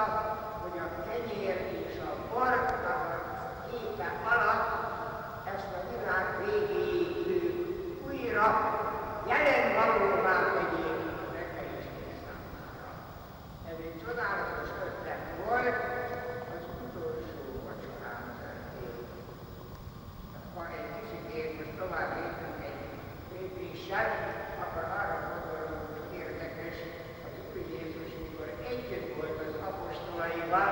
csak, hogy a kenyér és a barna képe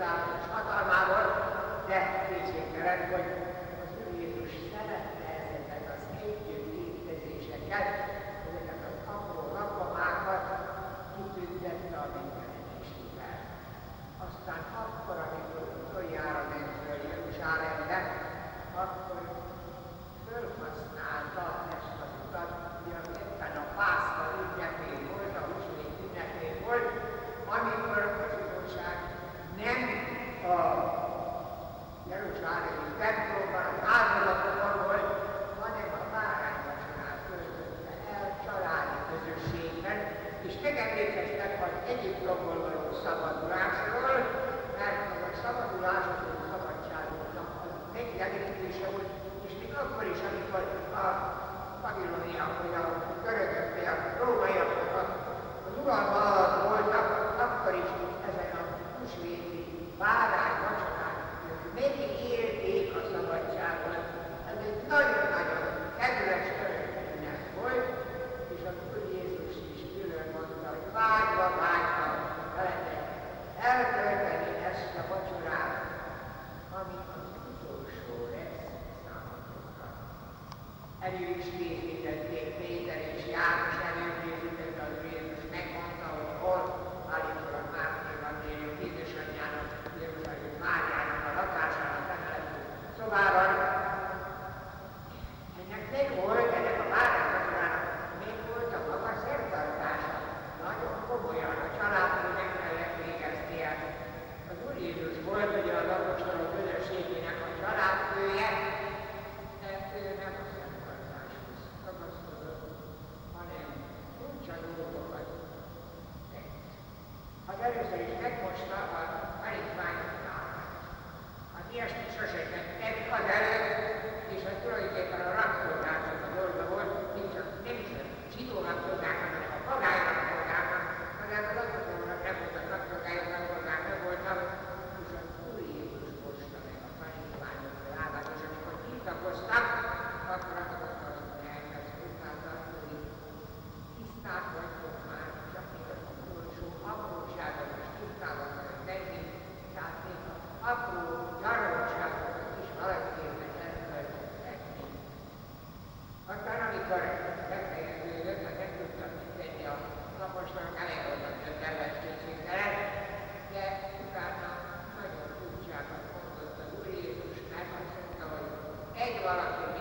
Jézusvállalás hatalmából, de kétségtelen, hogy az Úr Jézus szerette ezeket az együtt para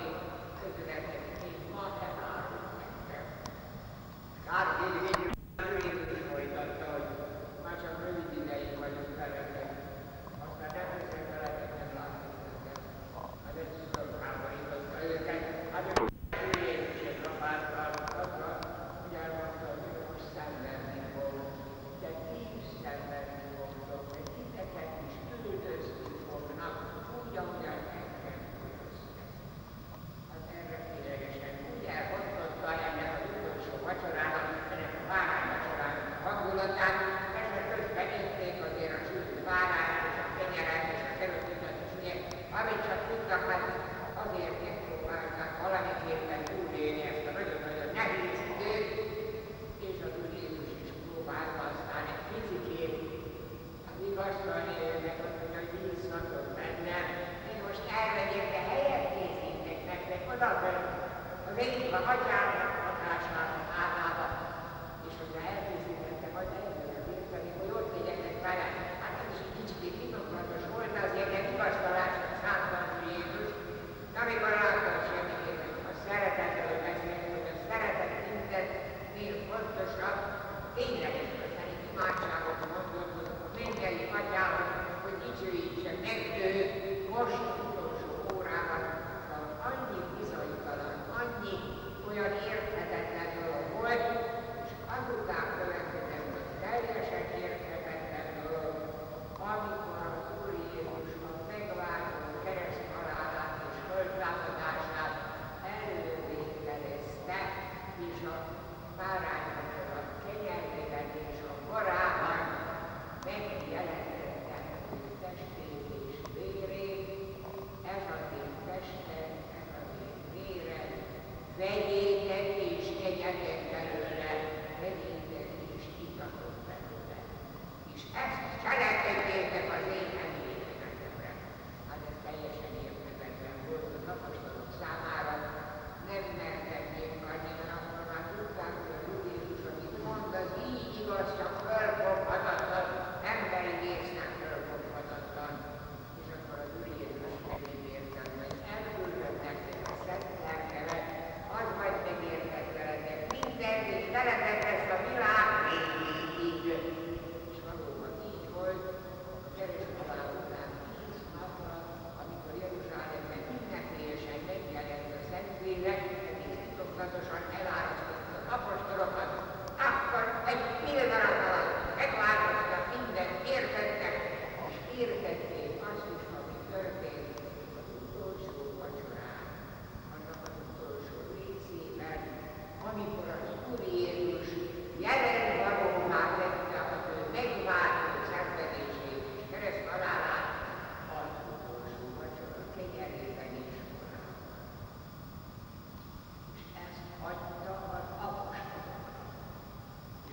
mindenkinek egész tudatosan el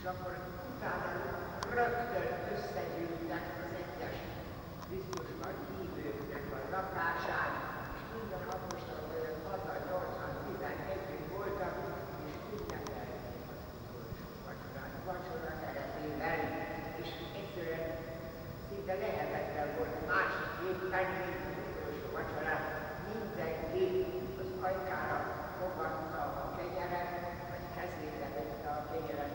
és akkor utána rögtön összegyűltek az egyes biztos hívőknek a lakásán, és minden apostol előtt 6, 11 voltak, és ünnepelték az utolsó vacsorát, vacsora keretében, és egyszerűen szinte lehetetlen volt másképpen nézni az utolsó vacsorát, mindenki az ajkára fogadta a kenyeret, vagy kezébe vette a kenyeret,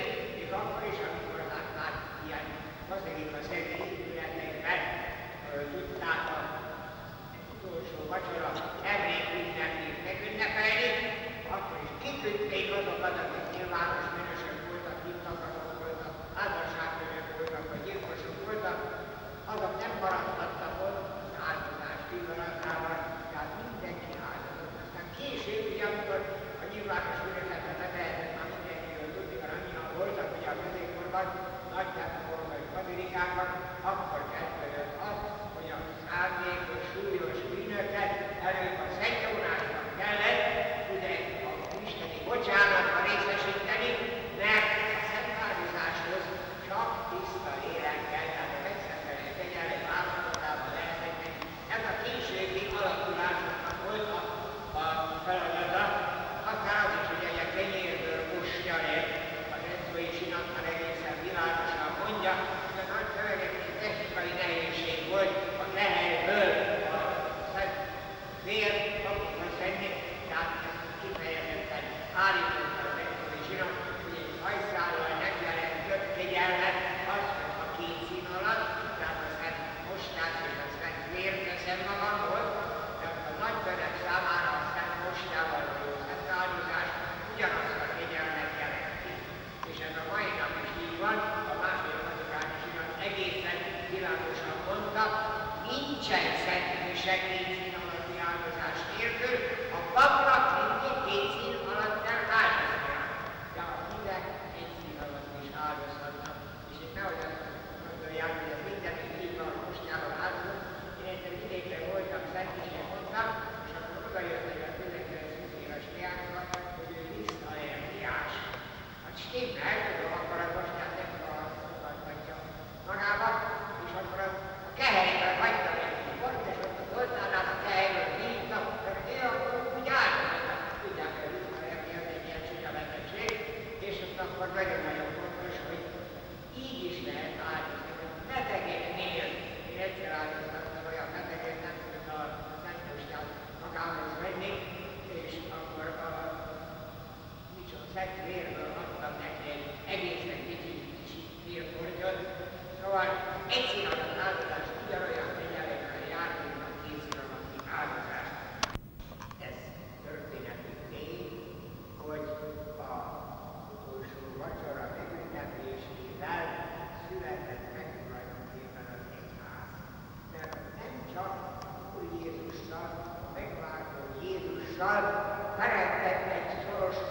Watch your arm. And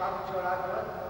kapcsolatot,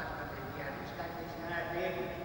Agreed.